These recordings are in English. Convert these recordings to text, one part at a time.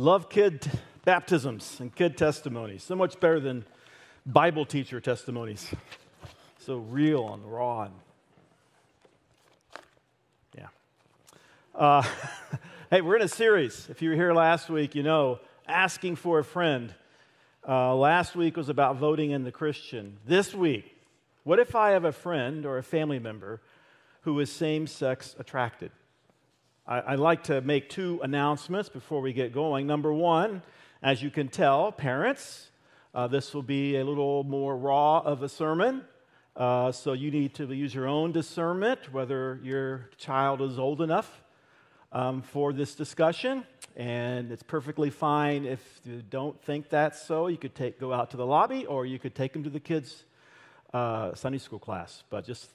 Love kid baptisms and kid testimonies. So much better than Bible teacher testimonies. So real and raw. And, yeah. Uh, hey, we're in a series. If you were here last week, you know, asking for a friend. Uh, last week was about voting in the Christian. This week, what if I have a friend or a family member who is same sex attracted? I, would like to make two announcements before we get going. Number one, as you can tell, parents, uh, this will be a little more raw of a sermon. Uh, so you need to use your own discernment whether your child is old enough um, for this discussion. And it's perfectly fine if you don't think that's so. You could take, go out to the lobby or you could take them to the kids' uh, Sunday school class. But just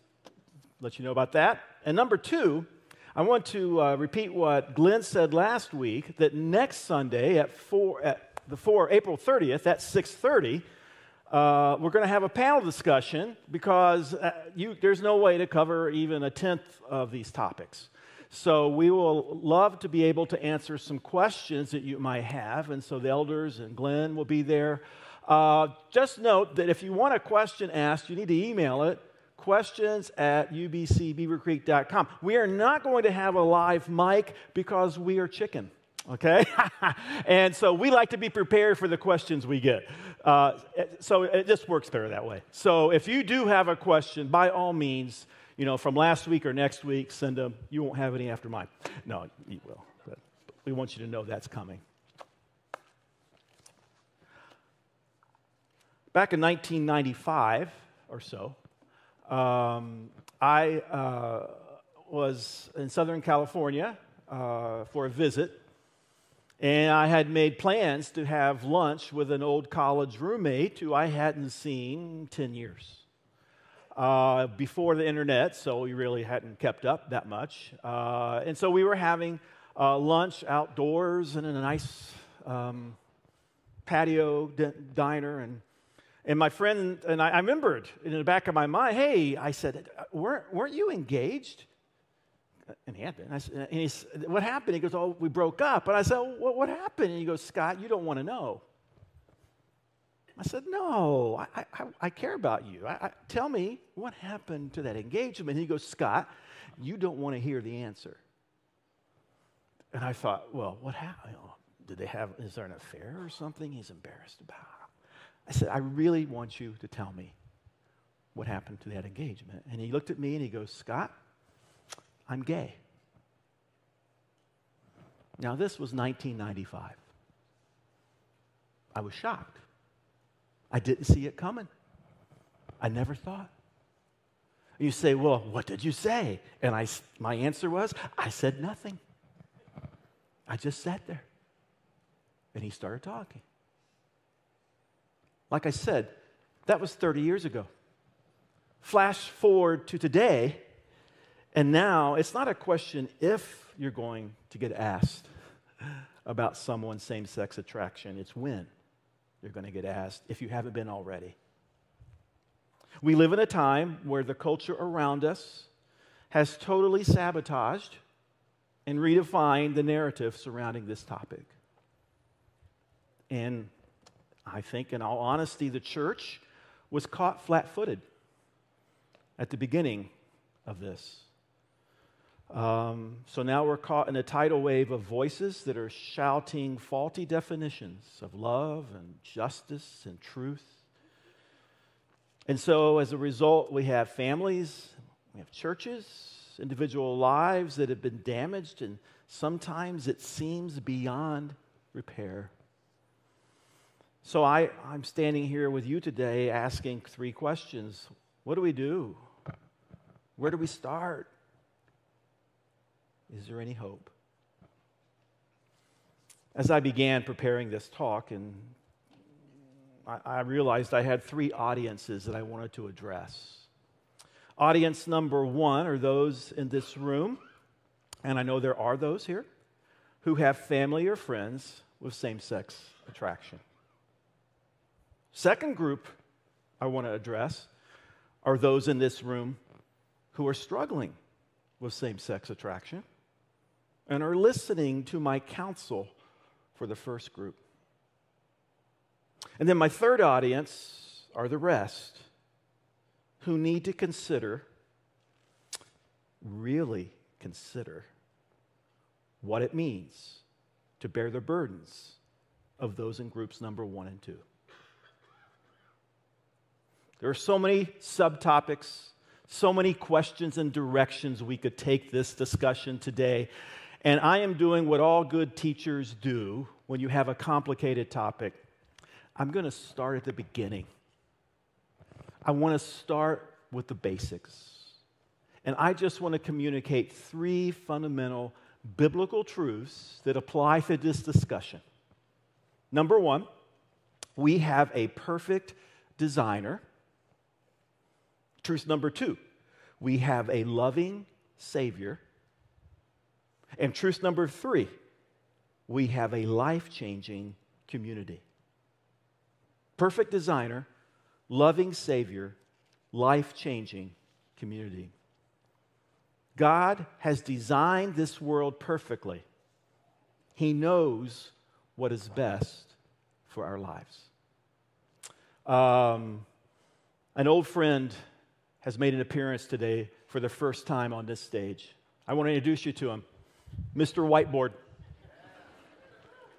let you know about that. And number two, I want to uh, repeat what Glenn said last week that next Sunday at, four, at the 4, April 30th at 6.30, uh, we're going to have a panel discussion because uh, you, there's no way to cover even a tenth of these topics. So we will love to be able to answer some questions that you might have. And so the elders and Glenn will be there. Uh, just note that if you want a question asked, you need to email it questions at ubcbeavercreek.com. We are not going to have a live mic because we are chicken, okay? and so we like to be prepared for the questions we get. Uh, so it just works better that way. So if you do have a question, by all means, you know, from last week or next week, send them. You won't have any after mine. No, you will. But we want you to know that's coming. Back in 1995 or so, um, I uh, was in Southern California uh, for a visit, and I had made plans to have lunch with an old college roommate who I hadn't seen 10 years. Uh, before the internet, so we really hadn't kept up that much. Uh, and so we were having uh, lunch outdoors in a nice um, patio d- diner, and and my friend and I, I remembered in the back of my mind, hey, I said, weren't, weren't you engaged? And he had been. I said, and he said, what happened? He goes, oh, we broke up. And I said, what, what happened? And he goes, Scott, you don't want to know. I said, no, I, I, I care about you. I, tell me what happened to that engagement. And he goes, Scott, you don't want to hear the answer. And I thought, well, what happened? Did they have, is there an affair or something he's embarrassed about? I said, I really want you to tell me what happened to that engagement. And he looked at me and he goes, Scott, I'm gay. Now, this was 1995. I was shocked. I didn't see it coming. I never thought. You say, Well, what did you say? And I, my answer was, I said nothing. I just sat there. And he started talking. Like I said, that was 30 years ago. Flash forward to today, and now it's not a question if you're going to get asked about someone's same sex attraction, it's when you're going to get asked if you haven't been already. We live in a time where the culture around us has totally sabotaged and redefined the narrative surrounding this topic. And I think, in all honesty, the church was caught flat footed at the beginning of this. Um, so now we're caught in a tidal wave of voices that are shouting faulty definitions of love and justice and truth. And so, as a result, we have families, we have churches, individual lives that have been damaged, and sometimes it seems beyond repair. So I, I'm standing here with you today asking three questions. What do we do? Where do we start? Is there any hope? As I began preparing this talk, and I, I realized I had three audiences that I wanted to address. Audience number one are those in this room, and I know there are those here, who have family or friends with same sex attraction. Second group I want to address are those in this room who are struggling with same sex attraction and are listening to my counsel for the first group. And then my third audience are the rest who need to consider, really consider, what it means to bear the burdens of those in groups number one and two. There are so many subtopics, so many questions and directions we could take this discussion today. And I am doing what all good teachers do when you have a complicated topic. I'm going to start at the beginning. I want to start with the basics. And I just want to communicate three fundamental biblical truths that apply to this discussion. Number one, we have a perfect designer. Truth number two, we have a loving Savior. And truth number three, we have a life changing community. Perfect designer, loving Savior, life changing community. God has designed this world perfectly. He knows what is best for our lives. Um, an old friend has made an appearance today for the first time on this stage. I want to introduce you to him, Mr. Whiteboard.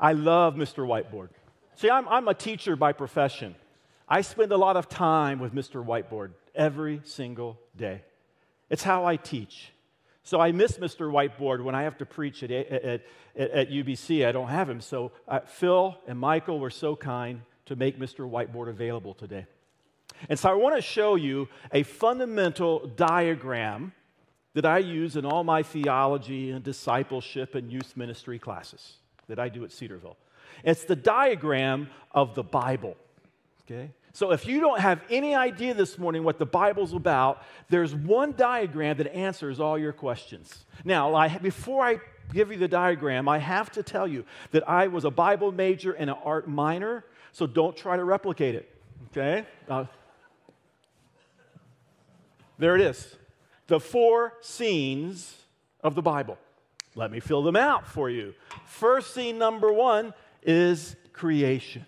I love Mr. Whiteboard. See, I'm, I'm a teacher by profession. I spend a lot of time with Mr. Whiteboard every single day. It's how I teach. So I miss Mr. Whiteboard when I have to preach at, at, at, at UBC. I don't have him. So uh, Phil and Michael were so kind to make Mr. Whiteboard available today. And so I want to show you a fundamental diagram that I use in all my theology and discipleship and youth ministry classes that I do at Cedarville. It's the diagram of the Bible. Okay? So if you don't have any idea this morning what the Bible's about, there's one diagram that answers all your questions. Now, I, before I give you the diagram, I have to tell you that I was a Bible major and an art minor, so don't try to replicate it. Okay? Uh, there it is. The four scenes of the Bible. Let me fill them out for you. First scene number one is creation.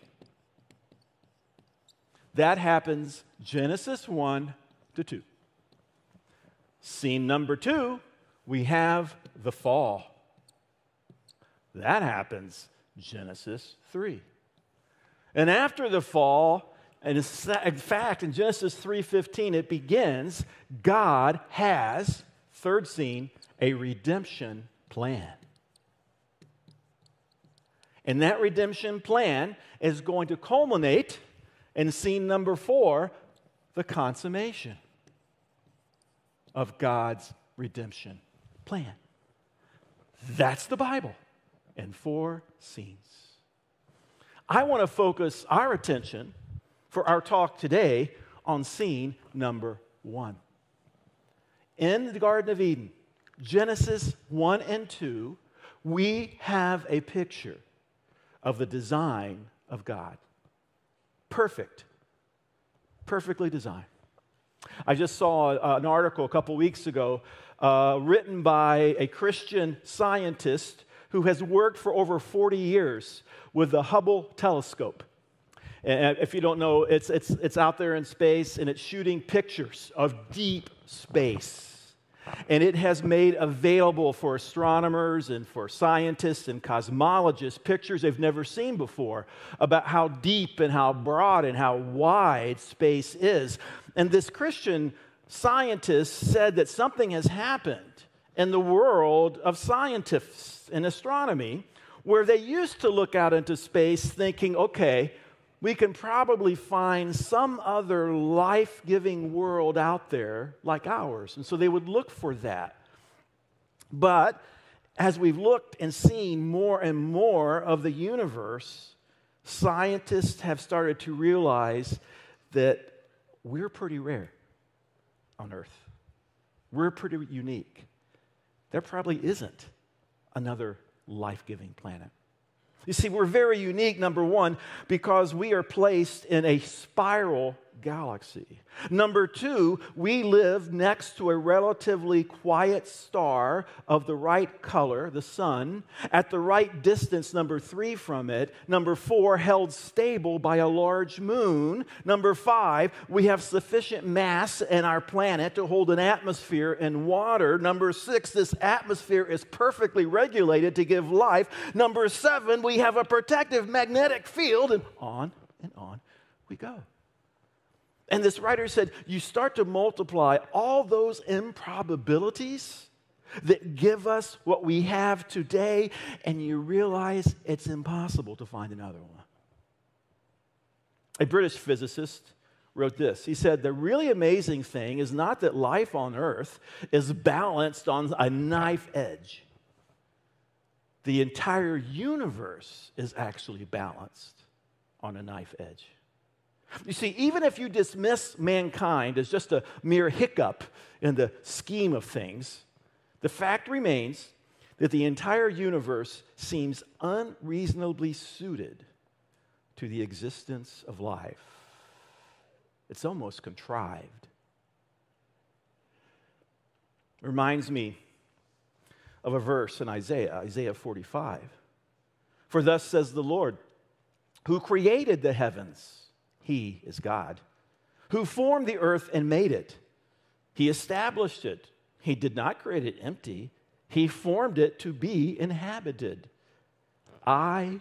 That happens Genesis 1 to 2. Scene number two, we have the fall. That happens Genesis 3. And after the fall, and in fact, in Genesis 3:15, it begins, God has, third scene, a redemption plan. And that redemption plan is going to culminate in scene number four, the consummation of God's redemption plan. That's the Bible in four scenes. I want to focus our attention for our talk today on scene number one. In the Garden of Eden, Genesis 1 and 2, we have a picture of the design of God perfect, perfectly designed. I just saw uh, an article a couple weeks ago uh, written by a Christian scientist who has worked for over 40 years with the Hubble telescope. And uh, if you don't know, it's, it's, it's out there in space and it's shooting pictures of deep space. And it has made available for astronomers and for scientists and cosmologists pictures they've never seen before about how deep and how broad and how wide space is. And this Christian scientist said that something has happened in the world of scientists and astronomy where they used to look out into space thinking, okay, we can probably find some other life giving world out there like ours. And so they would look for that. But as we've looked and seen more and more of the universe, scientists have started to realize that we're pretty rare on Earth. We're pretty unique. There probably isn't another life giving planet. You see, we're very unique, number one, because we are placed in a spiral galaxy. Number two, we live next to a relatively quiet star of the right color, the sun, at the right distance, number three, from it. Number four, held stable by a large moon. Number five, we have sufficient mass in our planet to hold an atmosphere and water. Number six, this atmosphere is perfectly regulated to give life. Number seven, we have a protective magnetic field, and on and on we go. And this writer said, you start to multiply all those improbabilities that give us what we have today, and you realize it's impossible to find another one. A British physicist wrote this. He said, The really amazing thing is not that life on earth is balanced on a knife edge, the entire universe is actually balanced on a knife edge. You see, even if you dismiss mankind as just a mere hiccup in the scheme of things, the fact remains that the entire universe seems unreasonably suited to the existence of life. It's almost contrived. Reminds me of a verse in Isaiah, Isaiah 45. For thus says the Lord, who created the heavens he is God, who formed the earth and made it. He established it. He did not create it empty, He formed it to be inhabited. I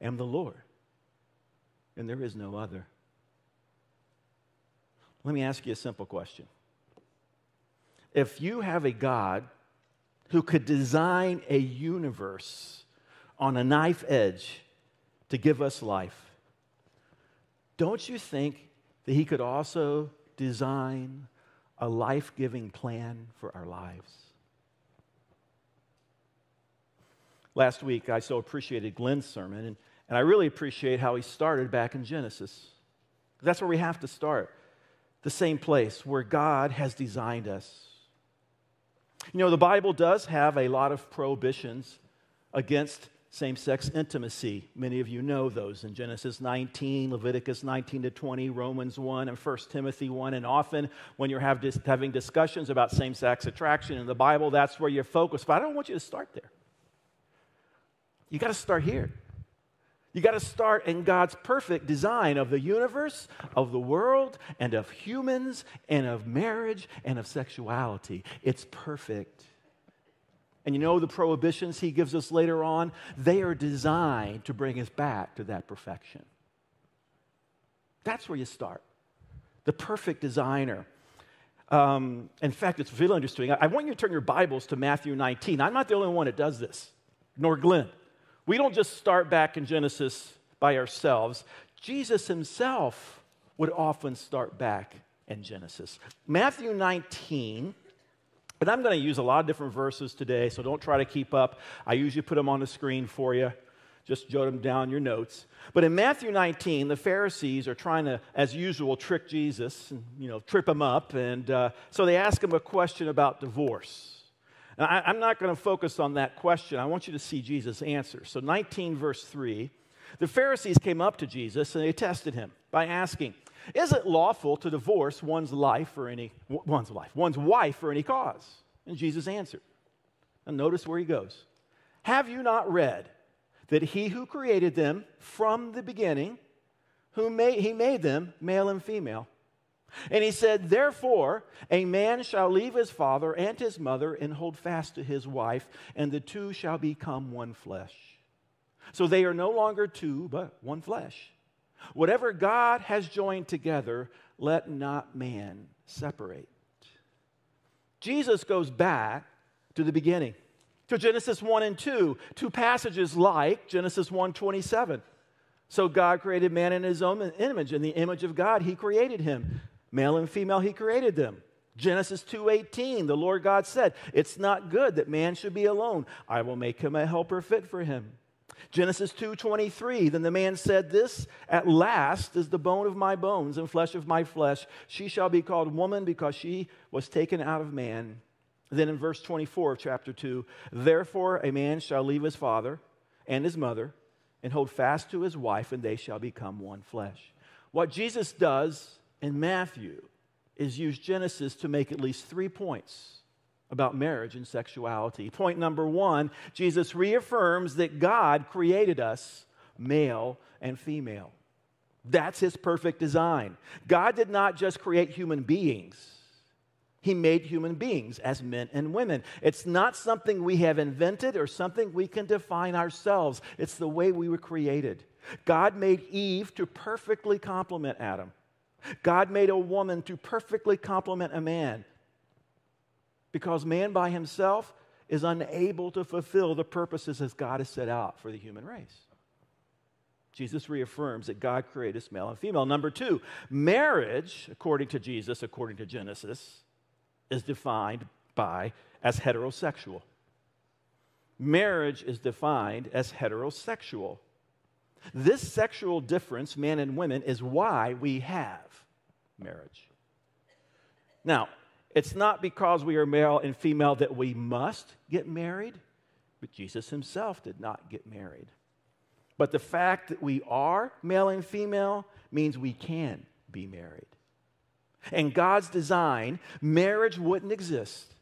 am the Lord, and there is no other. Let me ask you a simple question. If you have a God who could design a universe on a knife edge to give us life, don't you think that He could also design a life giving plan for our lives? Last week, I so appreciated Glenn's sermon, and, and I really appreciate how he started back in Genesis. That's where we have to start the same place where God has designed us. You know, the Bible does have a lot of prohibitions against same sex intimacy. Many of you know those in Genesis 19, Leviticus 19 to 20, Romans 1, and 1 Timothy 1. And often when you're have dis- having discussions about same sex attraction in the Bible, that's where you're focused. But I don't want you to start there. You got to start here. You got to start in God's perfect design of the universe, of the world, and of humans, and of marriage, and of sexuality. It's perfect. And you know the prohibitions he gives us later on? They are designed to bring us back to that perfection. That's where you start. The perfect designer. Um, in fact, it's really interesting. I, I want you to turn your Bibles to Matthew 19. I'm not the only one that does this, nor Glenn. We don't just start back in Genesis by ourselves. Jesus himself would often start back in Genesis. Matthew 19 but I'm going to use a lot of different verses today, so don't try to keep up. I usually put them on the screen for you. Just jot them down your notes. But in Matthew 19, the Pharisees are trying to, as usual, trick Jesus and you know trip him up, and uh, so they ask him a question about divorce. And I, I'm not going to focus on that question. I want you to see Jesus' answer. So 19 verse 3, the Pharisees came up to Jesus and they tested him by asking, is it lawful to divorce one's life for any one's life, one's wife for any cause? And Jesus answered. And notice where he goes. Have you not read that he who created them from the beginning, who made, he made them male and female? And he said, Therefore, a man shall leave his father and his mother and hold fast to his wife, and the two shall become one flesh. So they are no longer two, but one flesh. Whatever God has joined together, let not man separate. Jesus goes back to the beginning, to Genesis 1 and 2, two passages like Genesis 1 27. So God created man in his own image. In the image of God, he created him. Male and female, he created them. Genesis 2:18 the Lord God said, "It's not good that man should be alone. I will make him a helper fit for him." Genesis 2:23 Then the man said this at last is the bone of my bones and flesh of my flesh. She shall be called woman because she was taken out of man. Then in verse 24 of chapter 2 therefore a man shall leave his father and his mother and hold fast to his wife and they shall become one flesh. What Jesus does in Matthew is use Genesis to make at least three points about marriage and sexuality. Point number one Jesus reaffirms that God created us male and female. That's his perfect design. God did not just create human beings. He made human beings as men and women. It's not something we have invented or something we can define ourselves. It's the way we were created. God made Eve to perfectly complement Adam. God made a woman to perfectly complement a man because man by himself is unable to fulfill the purposes as God has set out for the human race. Jesus reaffirms that God created us male and female. Number two, marriage, according to Jesus, according to Genesis, is defined by as heterosexual. Marriage is defined as heterosexual. This sexual difference, men and women, is why we have marriage. Now, it's not because we are male and female that we must get married, but Jesus himself did not get married. But the fact that we are male and female means we can be married. In God's design, marriage wouldn't exist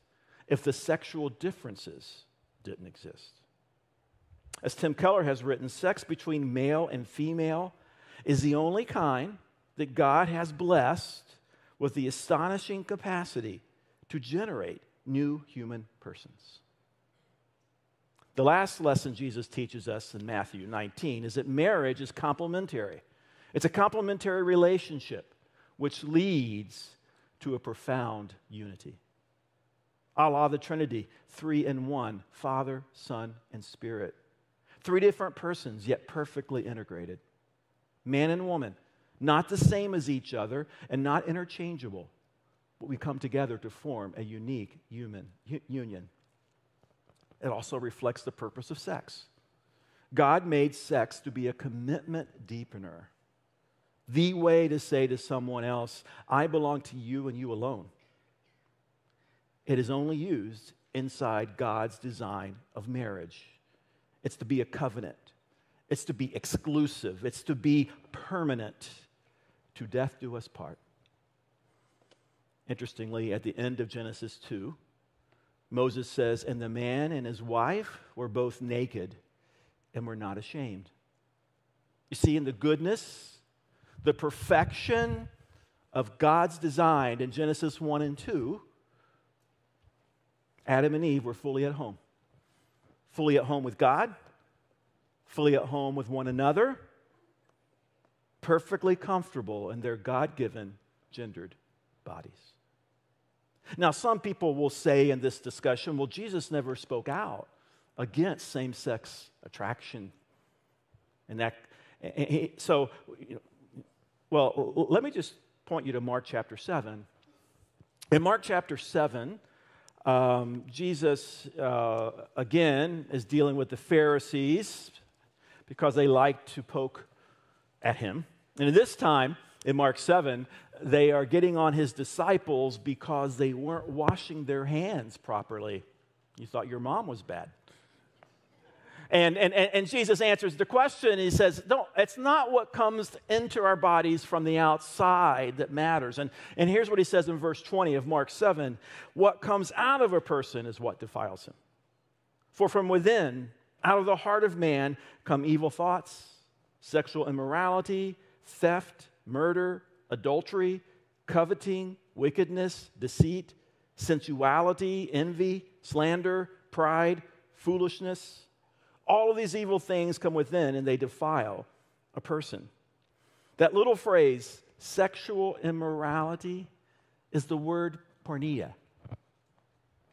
if the sexual differences didn't exist. As Tim Keller has written, sex between male and female is the only kind that God has blessed with the astonishing capacity to generate new human persons. The last lesson Jesus teaches us in Matthew 19 is that marriage is complementary. It's a complementary relationship which leads to a profound unity. à la, the Trinity, three in one Father, Son, and Spirit. Three different persons, yet perfectly integrated. Man and woman, not the same as each other and not interchangeable, but we come together to form a unique human union. It also reflects the purpose of sex. God made sex to be a commitment deepener, the way to say to someone else, I belong to you and you alone. It is only used inside God's design of marriage. It's to be a covenant, it's to be exclusive, it's to be permanent to death do us part. Interestingly, at the end of Genesis 2, Moses says, And the man and his wife were both naked and were not ashamed. You see, in the goodness, the perfection of God's design in Genesis 1 and 2, Adam and Eve were fully at home. Fully at home with God, fully at home with one another, perfectly comfortable in their God given gendered bodies. Now, some people will say in this discussion, well, Jesus never spoke out against same sex attraction. And that, so, you know, well, let me just point you to Mark chapter 7. In Mark chapter 7, um, Jesus, uh, again, is dealing with the Pharisees because they like to poke at him. And at this time, in Mark 7, they are getting on his disciples because they weren't washing their hands properly. You thought your mom was bad. And, and, and Jesus answers the question. He says, No, it's not what comes into our bodies from the outside that matters. And, and here's what he says in verse 20 of Mark 7 What comes out of a person is what defiles him. For from within, out of the heart of man, come evil thoughts, sexual immorality theft, murder, adultery, coveting, wickedness, deceit, sensuality, envy, slander, pride, foolishness. All of these evil things come within and they defile a person. That little phrase, sexual immorality, is the word porneia.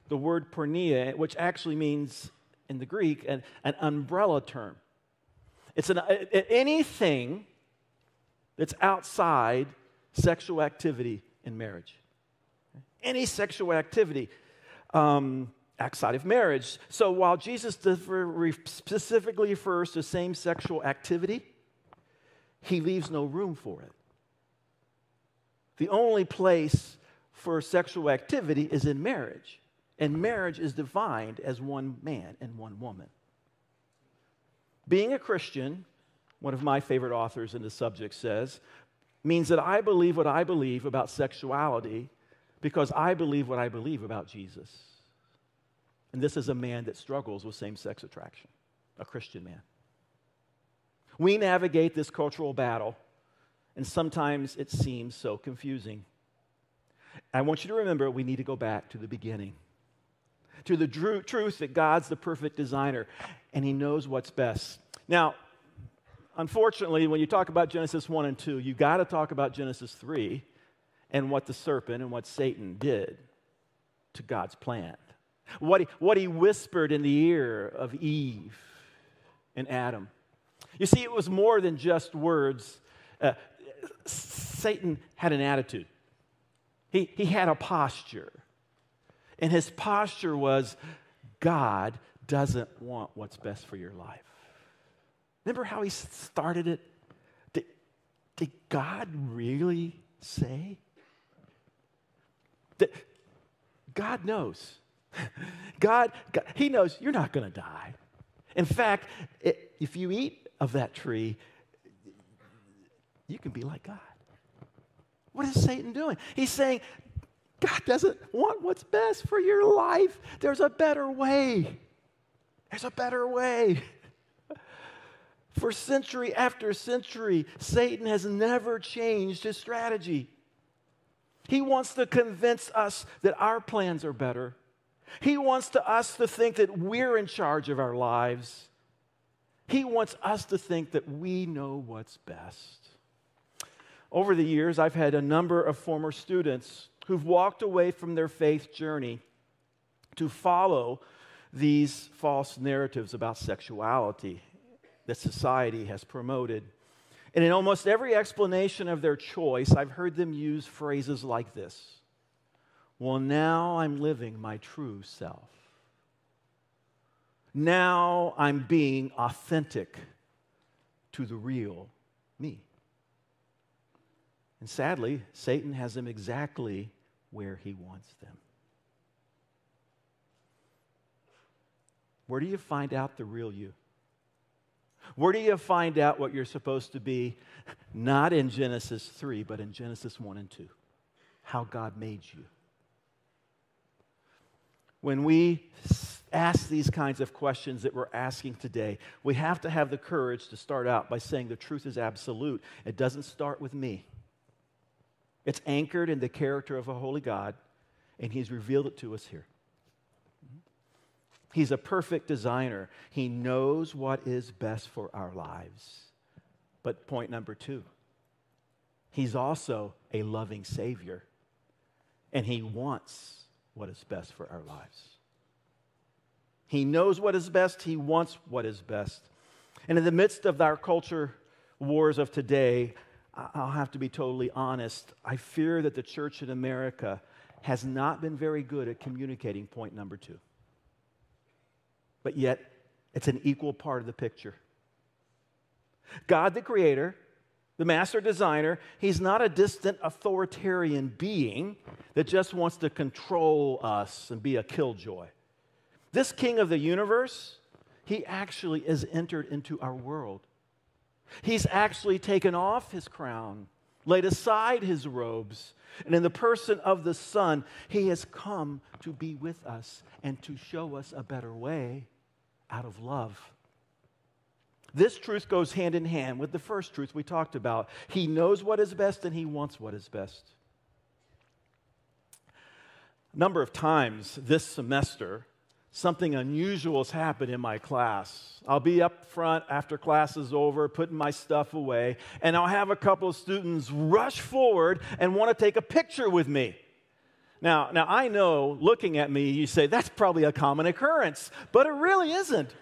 The word porneia, which actually means in the Greek an, an umbrella term. It's an, anything that's outside sexual activity in marriage. Any sexual activity um, outside of marriage. So while Jesus specifically refers to same sexual activity, he leaves no room for it. The only place for sexual activity is in marriage, and marriage is defined as one man and one woman. Being a Christian one of my favorite authors in the subject says, means that I believe what I believe about sexuality because I believe what I believe about Jesus. And this is a man that struggles with same sex attraction, a Christian man. We navigate this cultural battle, and sometimes it seems so confusing. I want you to remember we need to go back to the beginning, to the truth that God's the perfect designer, and He knows what's best. Now, unfortunately, when you talk about Genesis 1 and 2, you got to talk about Genesis 3 and what the serpent and what Satan did to God's plan. What he, what he whispered in the ear of Eve and Adam. You see, it was more than just words. Uh, Satan had an attitude, he, he had a posture. And his posture was God doesn't want what's best for your life. Remember how he started it? Did, did God really say? That God knows. God, God, He knows you're not going to die. In fact, it, if you eat of that tree, you can be like God. What is Satan doing? He's saying, God doesn't want what's best for your life. There's a better way. There's a better way. For century after century, Satan has never changed his strategy. He wants to convince us that our plans are better. He wants to us to think that we're in charge of our lives. He wants us to think that we know what's best. Over the years, I've had a number of former students who've walked away from their faith journey to follow these false narratives about sexuality that society has promoted. And in almost every explanation of their choice, I've heard them use phrases like this Well, now I'm living my true self. Now I'm being authentic to the real me. And sadly, Satan has them exactly where he wants them. Where do you find out the real you? Where do you find out what you're supposed to be? Not in Genesis 3, but in Genesis 1 and 2. How God made you. When we ask these kinds of questions that we're asking today, we have to have the courage to start out by saying the truth is absolute. It doesn't start with me, it's anchored in the character of a holy God, and He's revealed it to us here. He's a perfect designer. He knows what is best for our lives. But point number two, He's also a loving Savior, and He wants what is best for our lives. He knows what is best, He wants what is best. And in the midst of our culture wars of today, I'll have to be totally honest. I fear that the church in America has not been very good at communicating point number two but yet it's an equal part of the picture. God, the creator, the master designer, he's not a distant authoritarian being that just wants to control us and be a killjoy. This king of the universe, he actually has entered into our world. He's actually taken off his crown, laid aside his robes, and in the person of the Son, he has come to be with us and to show us a better way out of love. This truth goes hand in hand with the first truth we talked about. He knows what is best and he wants what is best. A number of times this semester, something unusual has happened in my class. I'll be up front after class is over, putting my stuff away, and I'll have a couple of students rush forward and want to take a picture with me. Now, now I know looking at me, you say that's probably a common occurrence, but it really isn't.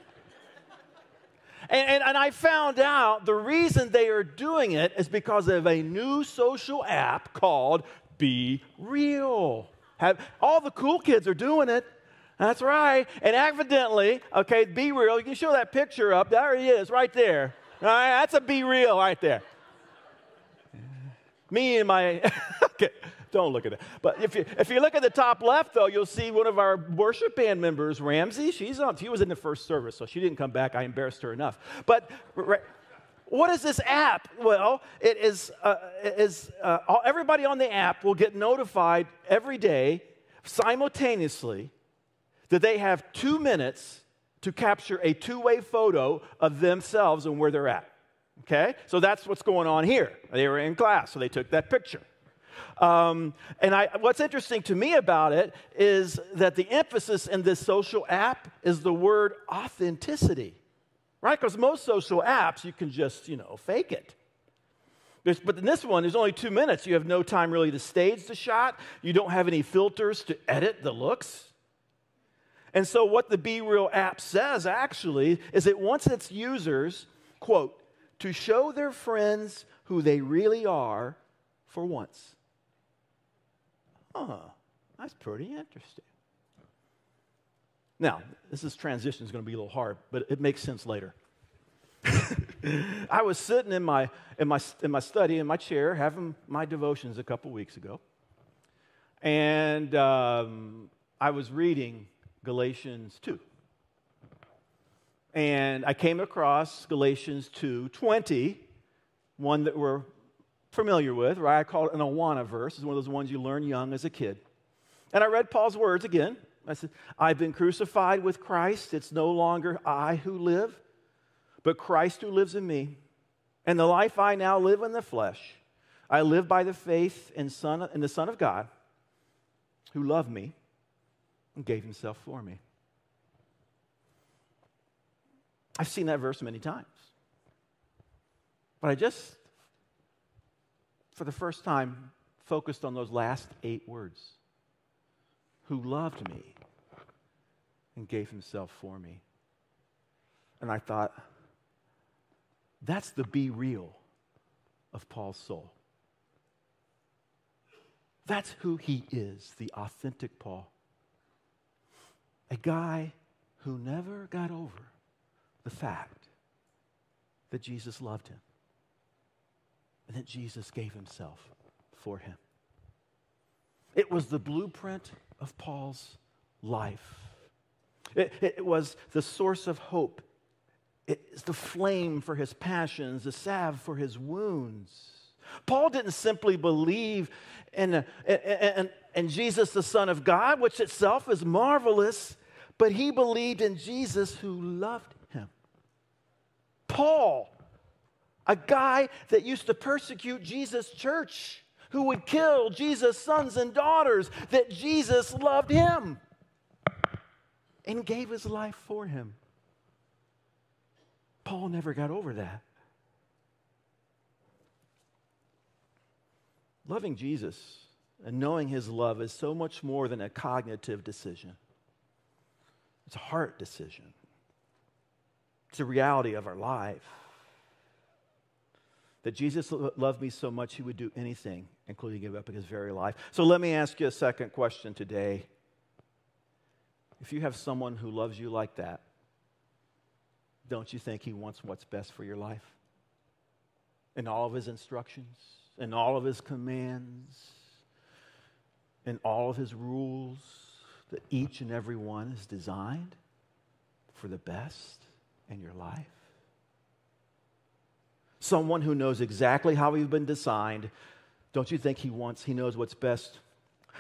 And, and, and, I found out the reason they are doing it is because of a new social app called Be Real. Have, all the cool kids are doing it. That's right. And evidently, okay, BeReal, you can show that picture up. There he is, right there. All right, that's a BeReal right there. Me and my, okay. Don't look at it. But if you, if you look at the top left, though, you'll see one of our worship band members, Ramsey. She's on. She was in the first service, so she didn't come back. I embarrassed her enough. But what is this app? Well, it is, uh, it is uh, everybody on the app will get notified every day simultaneously that they have two minutes to capture a two way photo of themselves and where they're at. Okay? So that's what's going on here. They were in class, so they took that picture. Um, and I, what's interesting to me about it is that the emphasis in this social app is the word authenticity, right? Because most social apps, you can just, you know, fake it. There's, but in this one, there's only two minutes. You have no time really to stage the shot. You don't have any filters to edit the looks. And so, what the BeReal app says actually is it wants its users, quote, to show their friends who they really are for once. Oh, that's pretty interesting. Now, this is transition is going to be a little hard, but it makes sense later. I was sitting in my, in, my, in my study, in my chair, having my devotions a couple weeks ago. And um, I was reading Galatians 2. And I came across Galatians 2 20, one that we're familiar with, right? I call it an Awana verse. It's one of those ones you learn young as a kid. And I read Paul's words again. I said, I've been crucified with Christ. It's no longer I who live, but Christ who lives in me. And the life I now live in the flesh, I live by the faith in, son, in the Son of God who loved me and gave himself for me. I've seen that verse many times. But I just for the first time, focused on those last eight words who loved me and gave himself for me. And I thought, that's the be real of Paul's soul. That's who he is, the authentic Paul. A guy who never got over the fact that Jesus loved him and that Jesus gave himself for him. It was the blueprint of Paul's life. It, it, was the source of hope. It's the flame for his passions, the salve for his wounds. Paul didn't simply believe in, in, in, Jesus, the Son of God, which itself is marvelous, but he believed in Jesus who loved him. Paul a guy that used to persecute Jesus' church, who would kill Jesus' sons and daughters, that Jesus loved him and gave his life for him. Paul never got over that. Loving Jesus and knowing his love is so much more than a cognitive decision, it's a heart decision, it's a reality of our life that Jesus loved me so much he would do anything, including give up his very life. So let me ask you a second question today. If you have someone who loves you like that, don't you think he wants what's best for your life? In all of his instructions, in all of his commands, in all of his rules, that each and every one is designed for the best in your life? someone who knows exactly how you've been designed, don't you think he wants, he knows what's best?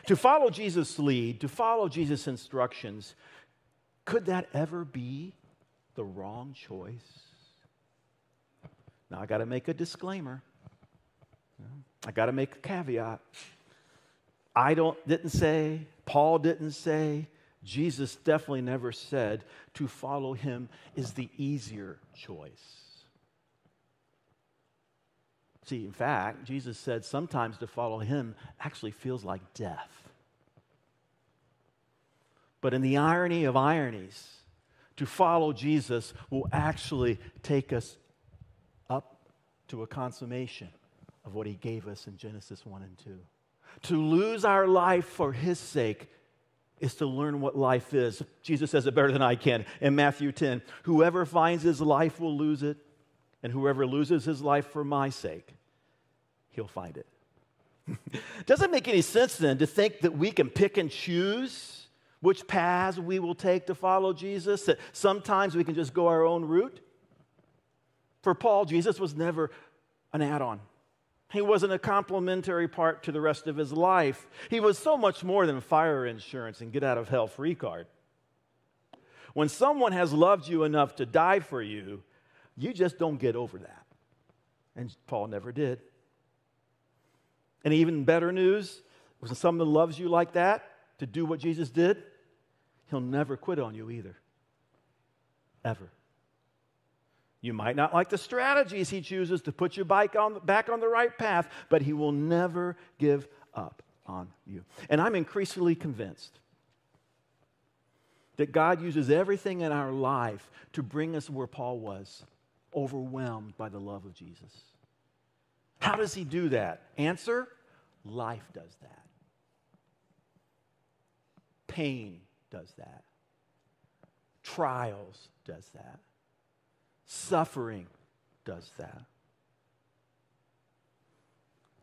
To follow Jesus' lead, to follow Jesus' instructions, could that ever be the wrong choice? Now, I got to make a disclaimer. I got to make a caveat. I don't, didn't say, Paul didn't say, Jesus definitely never said to follow him is the easier choice. See, in fact, Jesus said sometimes to follow him actually feels like death. But in the irony of ironies, to follow Jesus will actually take us up to a consummation of what he gave us in Genesis 1 and 2. To lose our life for his sake is to learn what life is. Jesus says it better than I can in Matthew 10 Whoever finds his life will lose it, and whoever loses his life for my sake he'll find it. Doesn't make any sense then to think that we can pick and choose which paths we will take to follow Jesus, that sometimes we can just go our own route. For Paul, Jesus was never an add on. He wasn't a complementary part to the rest of his life. He was so much more than fire insurance and get out of hell free card. When someone has loved you enough to die for you, you just don't get over that. And Paul never did. And even better news when someone loves you like that to do what Jesus did, he'll never quit on you either. Ever. You might not like the strategies he chooses to put you back on, back on the right path, but he will never give up on you. And I'm increasingly convinced that God uses everything in our life to bring us where Paul was, overwhelmed by the love of Jesus. How does he do that? Answer life does that. Pain does that. Trials does that. Suffering does that.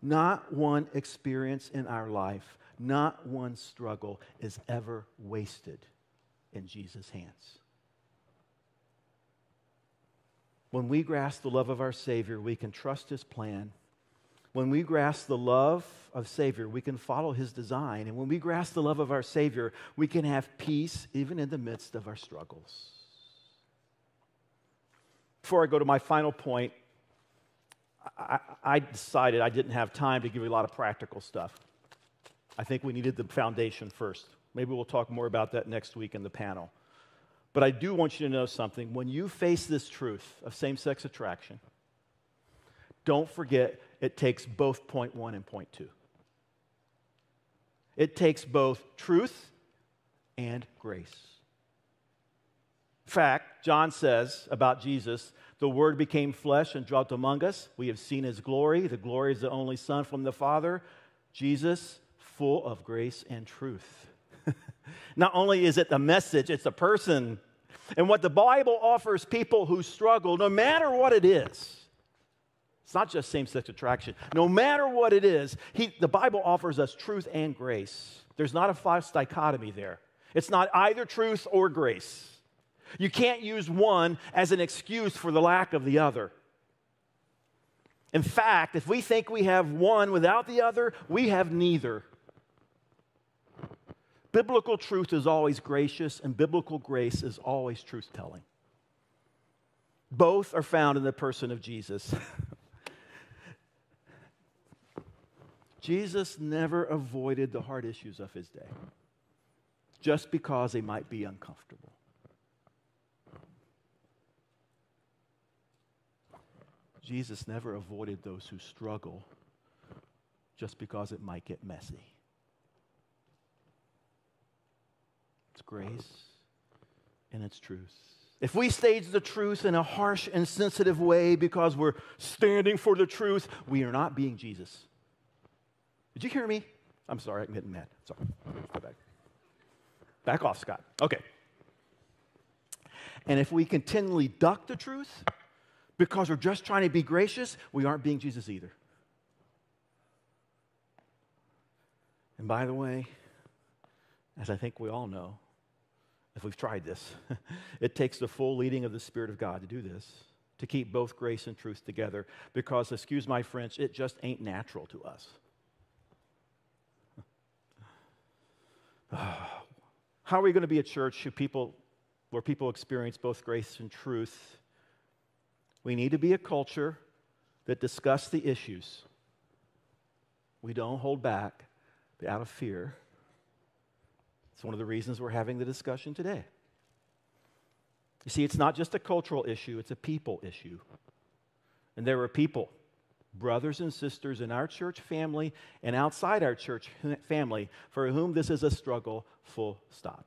Not one experience in our life, not one struggle is ever wasted in Jesus' hands. When we grasp the love of our Savior, we can trust His plan. When we grasp the love of Savior, we can follow His design. And when we grasp the love of our Savior, we can have peace even in the midst of our struggles. Before I go to my final point, I, I, decided I didn't have time to give you a lot of practical stuff. I think we needed the foundation first. Maybe we'll talk more about that next week in the panel. But I do want you to know something. When you face this truth of same sex attraction, don't forget it takes both point one and point two. It takes both truth and grace fact, John says about Jesus, the Word became flesh and dwelt among us. We have seen his glory. The glory is the only Son from the Father. Jesus, full of grace and truth. Not only is it the message, it's a person. And what the Bible offers people who struggle, no matter what it is, it's not just same sex attraction. No matter what it is, he, the Bible offers us truth and grace. There's not a false dichotomy there. It's not either truth or grace. You can't use one as an excuse for the lack of the other. In fact, if we think we have one without the other, we have neither. Biblical truth is always gracious, and biblical grace is always truth telling. Both are found in the person of Jesus. Jesus never avoided the hard issues of his day just because they might be uncomfortable. Jesus never avoided those who struggle just because it might get messy. It's grace and it's truth. If we stage the truth in a harsh and sensitive way because we're standing for the truth, we are not being Jesus. Did you hear me? I'm sorry, I'm getting mad. Sorry. Go back. Back off, Scott. Okay. And if we continually duck the truth, because we're just trying to be gracious, we aren't being Jesus either. And by the way, as I think we all know, if we've tried this, it takes the full leading of the Spirit of God to do this, to keep both grace and truth together, because, excuse my French, it just ain't natural to us. How are we going to be a church people, where people experience both grace and truth we need to be a culture that discuss the issues. We don't hold back out of fear. It's one of the reasons we're having the discussion today. You see, it's not just a cultural issue, it's a people issue. And there are people, brothers and sisters in our church family and outside our church family, for whom this is a struggle, full stop.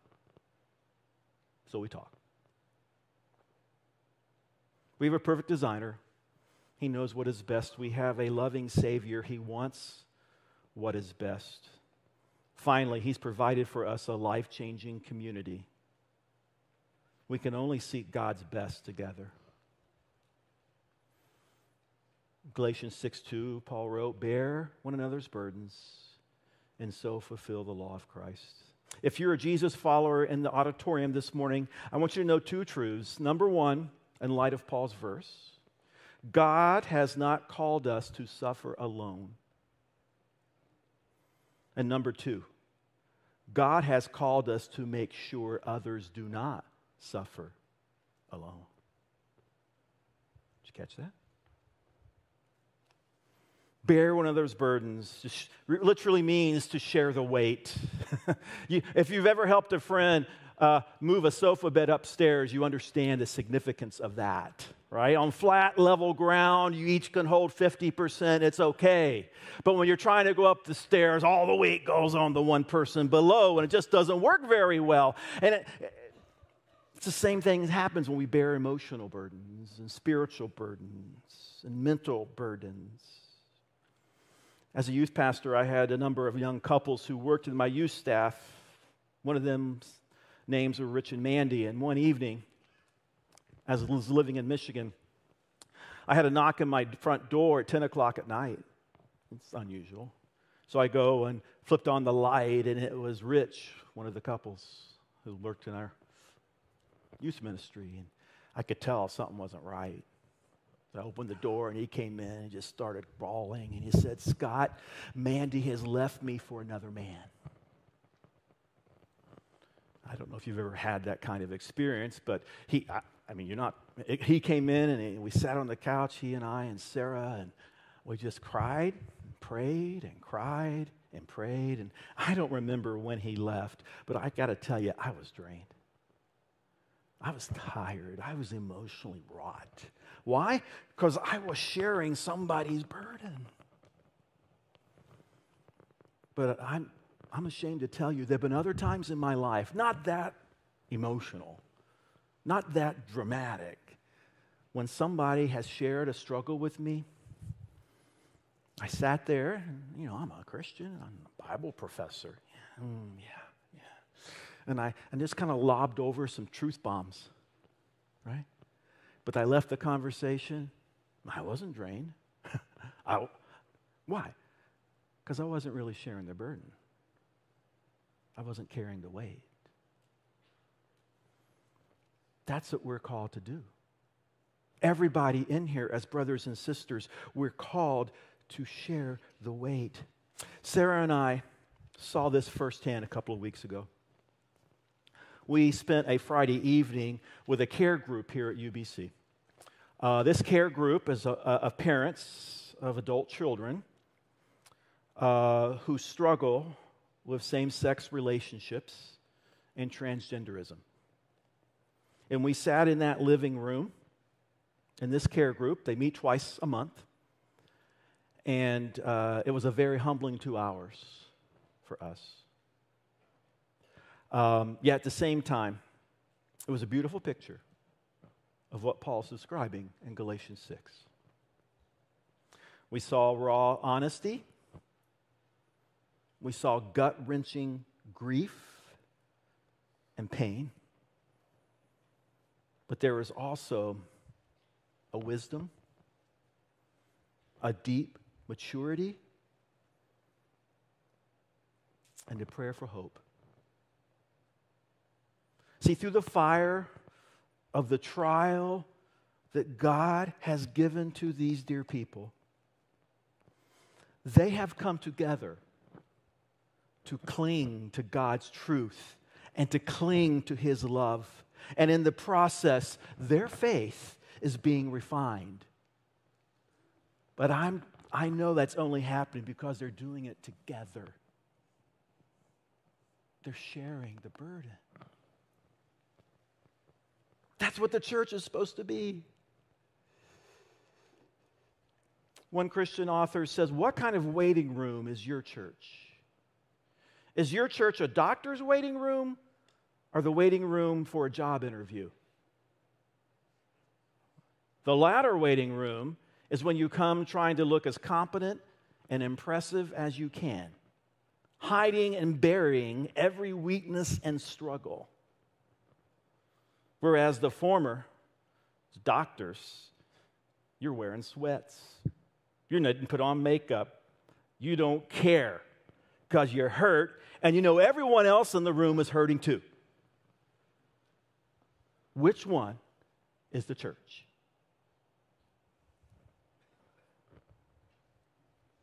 So we talk. We have a perfect designer. He knows what is best. We have a loving Savior. He wants what is best. Finally, He's provided for us a life changing community. We can only seek God's best together. Galatians 6 2, Paul wrote, Bear one another's burdens and so fulfill the law of Christ. If you're a Jesus follower in the auditorium this morning, I want you to know two truths. Number one, in light of Paul's verse. God has not called us to suffer alone. And number two, God has called us to make sure others do not suffer alone. Did you catch that? Bear one another's burdens literally means to share the weight. if you've ever helped a friend uh, move a sofa bed upstairs, you understand the significance of that, right? On flat, level ground, you each can hold 50%, it's okay. But when you're trying to go up the stairs, all the weight goes on the one person below, and it just doesn't work very well. And it, it's the same thing that happens when we bear emotional burdens and spiritual burdens and mental burdens. As a youth pastor, I had a number of young couples who worked in my youth staff. One of them's names were Rich and Mandy. And one evening, as I was living in Michigan, I had a knock on my front door at 10 o'clock at night. It's unusual. So I go and flipped on the light, and it was Rich, one of the couples who worked in our youth ministry. And I could tell something wasn't right. I opened the door and he came in and just started bawling. And he said, Scott, Mandy has left me for another man. I don't know if you've ever had that kind of experience, but he, I, I mean, you're not, he came in and he, we sat on the couch, he and I and Sarah, and we just cried, and prayed, and cried, and prayed. And I don't remember when he left, but I got to tell you, I was drained. I was tired. I was emotionally wrought. Why? Because I was sharing somebody's burden. But I'm, I'm ashamed to tell you, there have been other times in my life, not that emotional, not that dramatic, when somebody has shared a struggle with me. I sat there, you know, I'm a Christian, I'm a Bible professor. Mm, yeah, yeah. And I and just kind of lobbed over some truth bombs, right? But I left the conversation. I wasn't drained. I, why? Because I wasn't really sharing the burden. I wasn't carrying the weight. That's what we're called to do. Everybody in here, as brothers and sisters, we're called to share the weight. Sarah and I saw this firsthand a couple of weeks ago. We spent a Friday evening with a care group here at UBC. Uh, this care group is of parents of adult children uh, who struggle with same sex relationships and transgenderism. And we sat in that living room in this care group. They meet twice a month. And uh, it was a very humbling two hours for us. Um, yet at the same time, it was a beautiful picture of what Paul's describing in Galatians 6. We saw raw honesty we saw gut wrenching grief and pain. But there was also a wisdom, a deep maturity, and a prayer for hope. See, through the fire of the trial that God has given to these dear people, they have come together to cling to God's truth and to cling to His love. And in the process, their faith is being refined. But I'm, I know that's only happening because they're doing it together. They're sharing the burden. That's what the church is supposed to be. One Christian author says, What kind of waiting room is your church? Is your church a doctor's waiting room or the waiting room for a job interview? The latter waiting room is when you come trying to look as competent and impressive as you can, hiding and burying every weakness and struggle. Whereas the former, doctors, you're wearing sweats. You're not put on makeup. You don't care because you're hurt and you know everyone else in the room is hurting too. Which one is the church?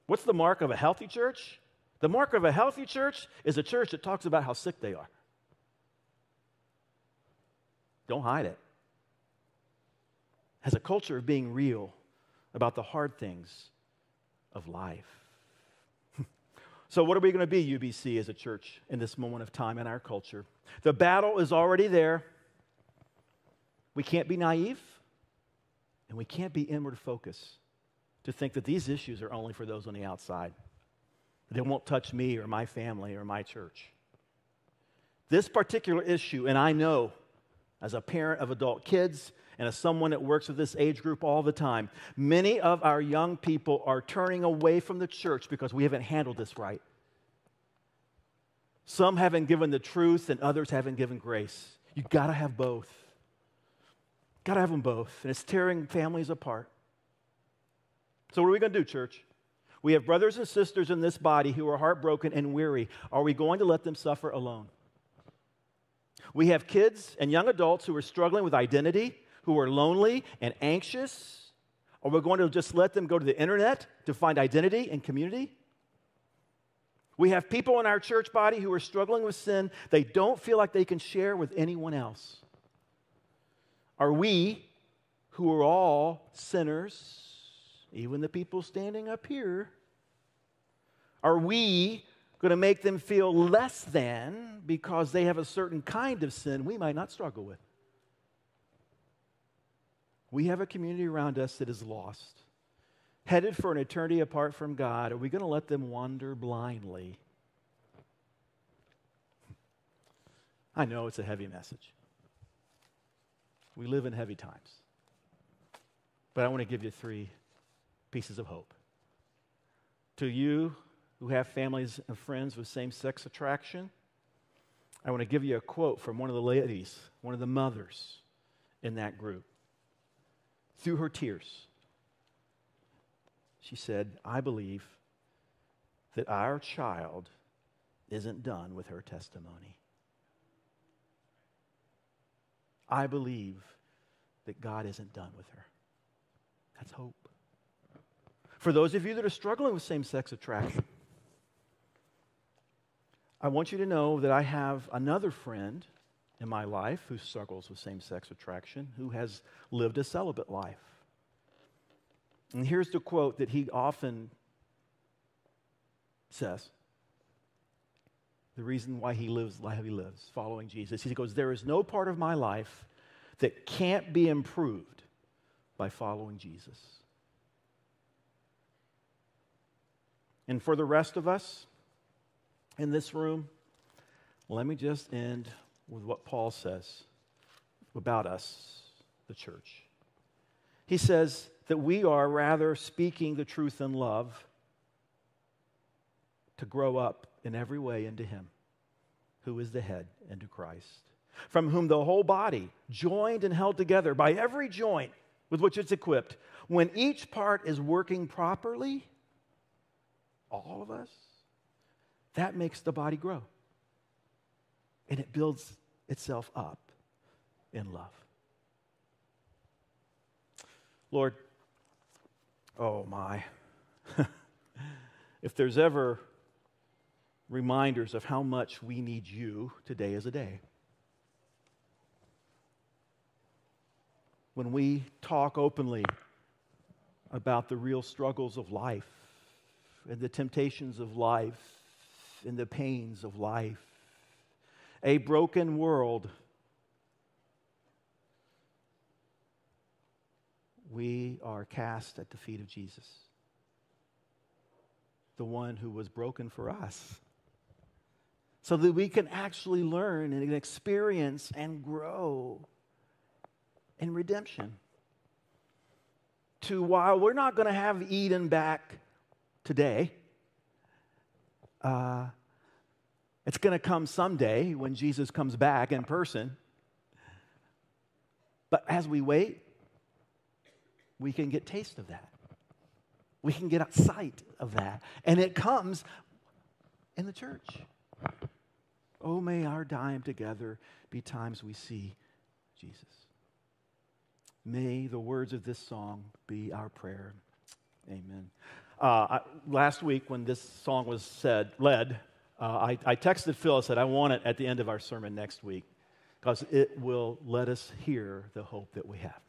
What's the mark of a healthy church? The mark of a healthy church is a church that talks about how sick they are. Don't hide it. Has a culture of being real about the hard things of life. So, what are we going to be, UBC, as a church in this moment of time in our culture? The battle is already there. We can't be naive, and we can't be inward focused to think that these issues are only for those on the outside. They won't touch me or my family or my church. This particular issue, and I know as a parent of adult kids and as someone that works with this age group all the time, many of our young people are turning away from the church because we haven't handled this right. Some haven't given the truth and others haven't given grace. You got to have both. Got to have them both. And it's tearing families apart. So, what are we to do, church? We have brothers and sisters in this body who are heartbroken and weary. Are we going to let them suffer alone? We have kids and young adults who are struggling with identity, who are lonely and anxious. Are we going to just let them go to the internet to find identity and community? We have people in our church body who are struggling with sin they don't feel like they can share with anyone else. Are we, who are all sinners, even the people standing up here, are we going to make them feel less than because they have a certain kind of sin we might not struggle with? We have a community around us that is lost, headed for an eternity apart from God. Are we going to let them wander blindly? I know it's a heavy message. We live in heavy times. But I want to give you three pieces of hope. To you who have families and friends with same sex attraction, I want to give you a quote from one of the ladies, one of the mothers in that group. Through her tears, she said, I believe that our child isn't done with her testimony. I believe that God isn't done with her. That's hope. For those of you that are struggling with same sex attraction, I want you to know that I have another friend in my life who struggles with same sex attraction, who has lived a celibate life. And here's the quote that he often says the reason why he lives why he lives, following Jesus. He goes, There is no part of my life that can't be improved by following Jesus. And for the rest of us in this room, let me just end with what Paul says about us, the church. He says that we are rather speaking the truth in love to grow up in every way into Him, who is the head, into Christ, from whom the whole body, joined and held together by every joint with which it's equipped, when each part is working properly, all of us, that makes the body grow. And it builds itself up in love. Lord, oh my. if there's ever reminders of how much we need you, today is a day. When we talk openly about the real struggles of life, and the temptations of life and the pains of life. A broken world. We are cast at the feet of Jesus, the one who was broken for us, so that we can actually learn and experience and grow in redemption. To while we're not going to have Eden back today. Uh, it's going to come someday when Jesus comes back in person. But as we wait, we can get taste of that. We can get sight of that. And it comes in the church. Oh, may our time together be times we see Jesus. May the words of this song be our prayer. Amen. Uh, I, last week, when this song was said, led, uh, I, I texted Phil. I said, I want it at the end of our sermon next week because it will let us hear the hope that we have.